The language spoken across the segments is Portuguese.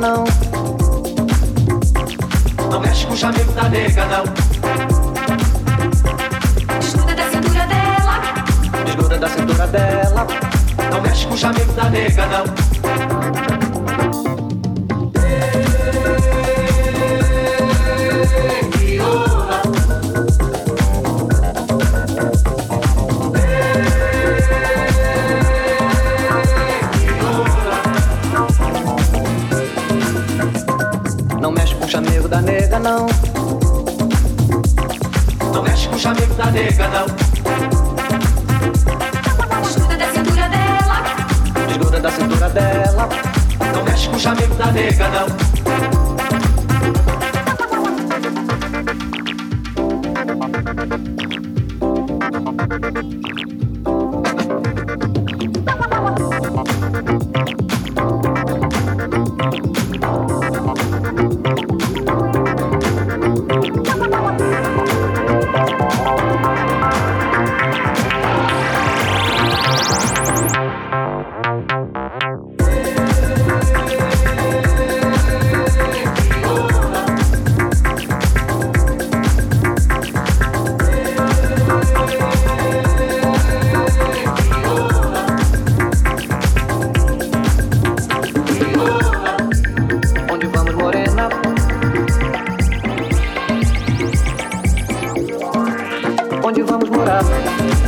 não. Não mexe com o chamego da nega, não. Escuta da cintura dela. Desgruda da cintura dela. Não mexe com o chamego da nega. Não não. Não mexe com o chamego da nega, não. Escuta da cintura dela. Desgruda da cintura dela. Não mexe com o chamego da nega, não. corazón.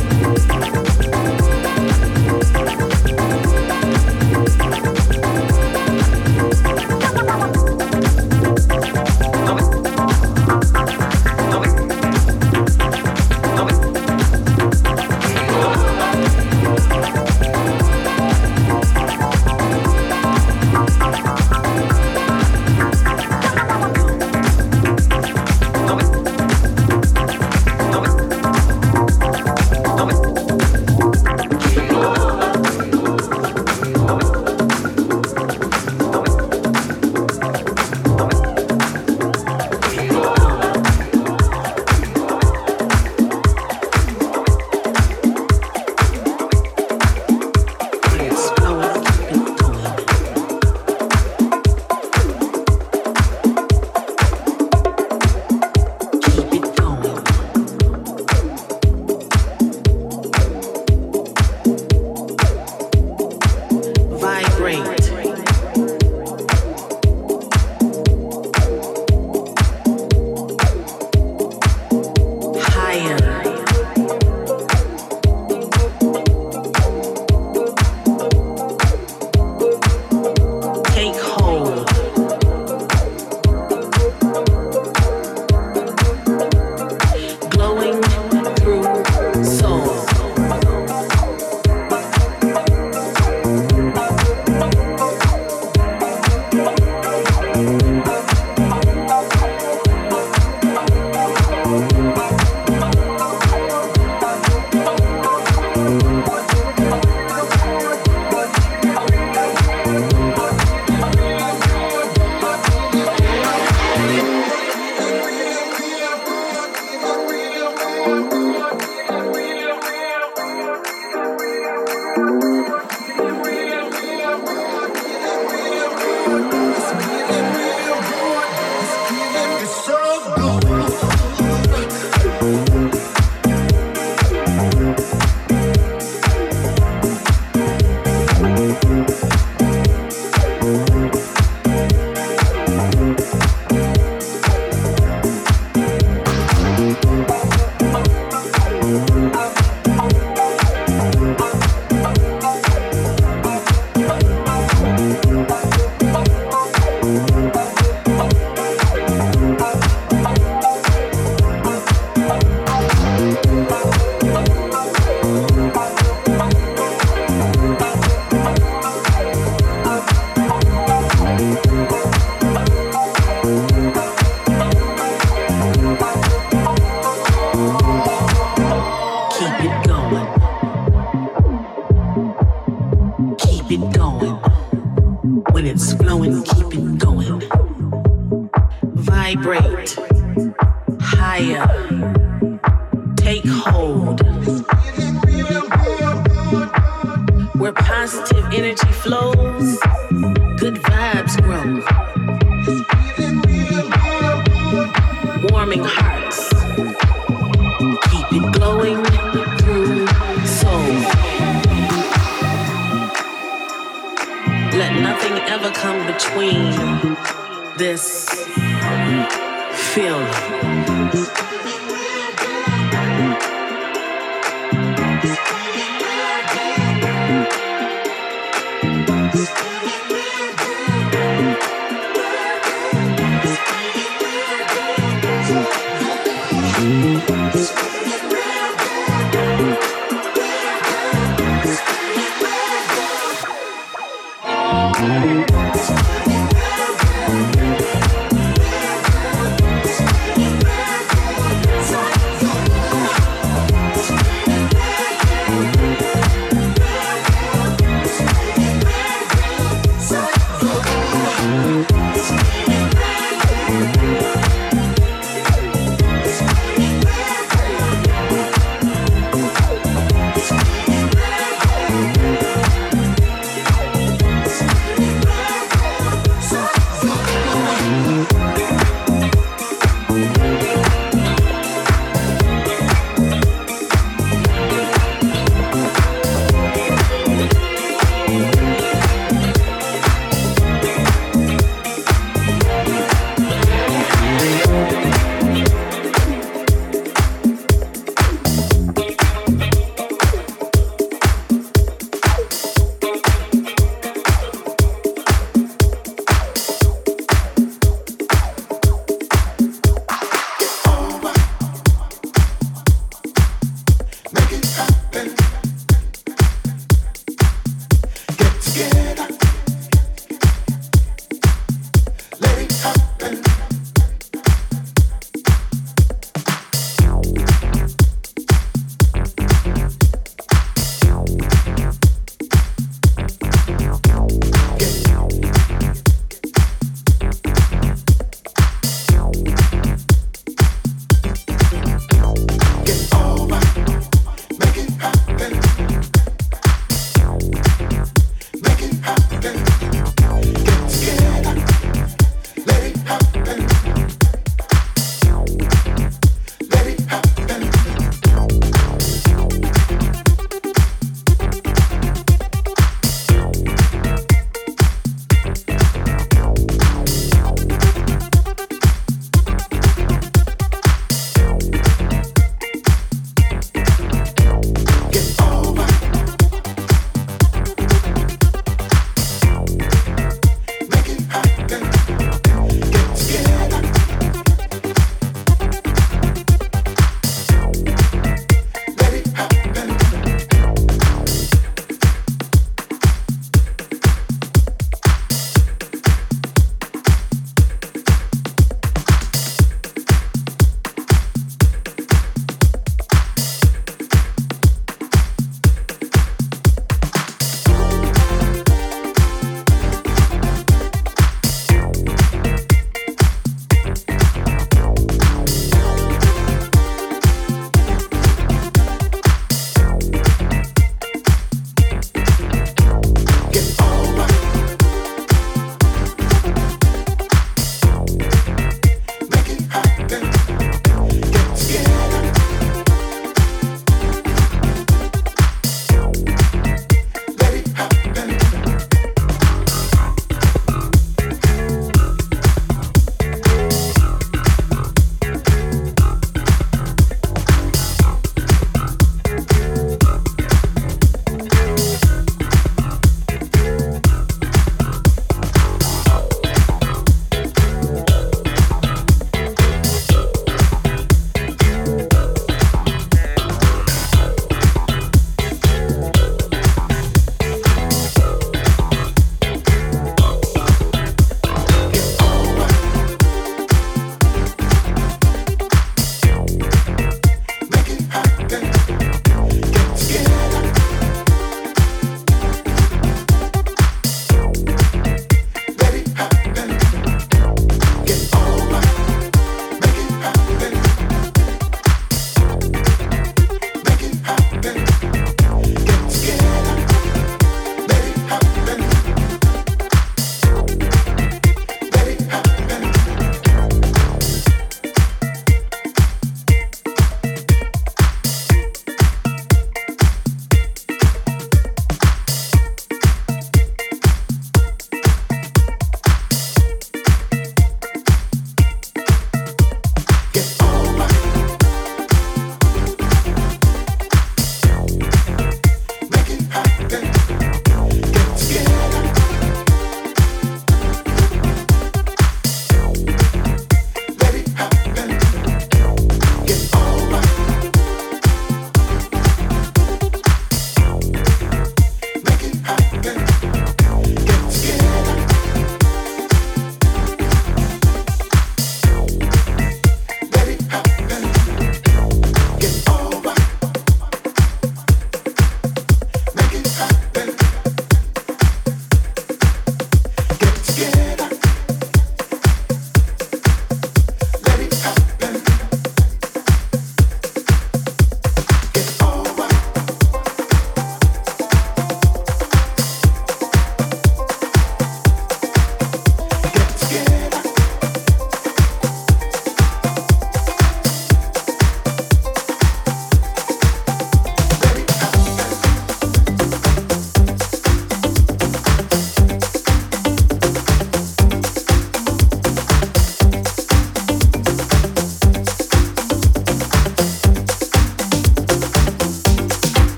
Let nothing ever come between this feeling.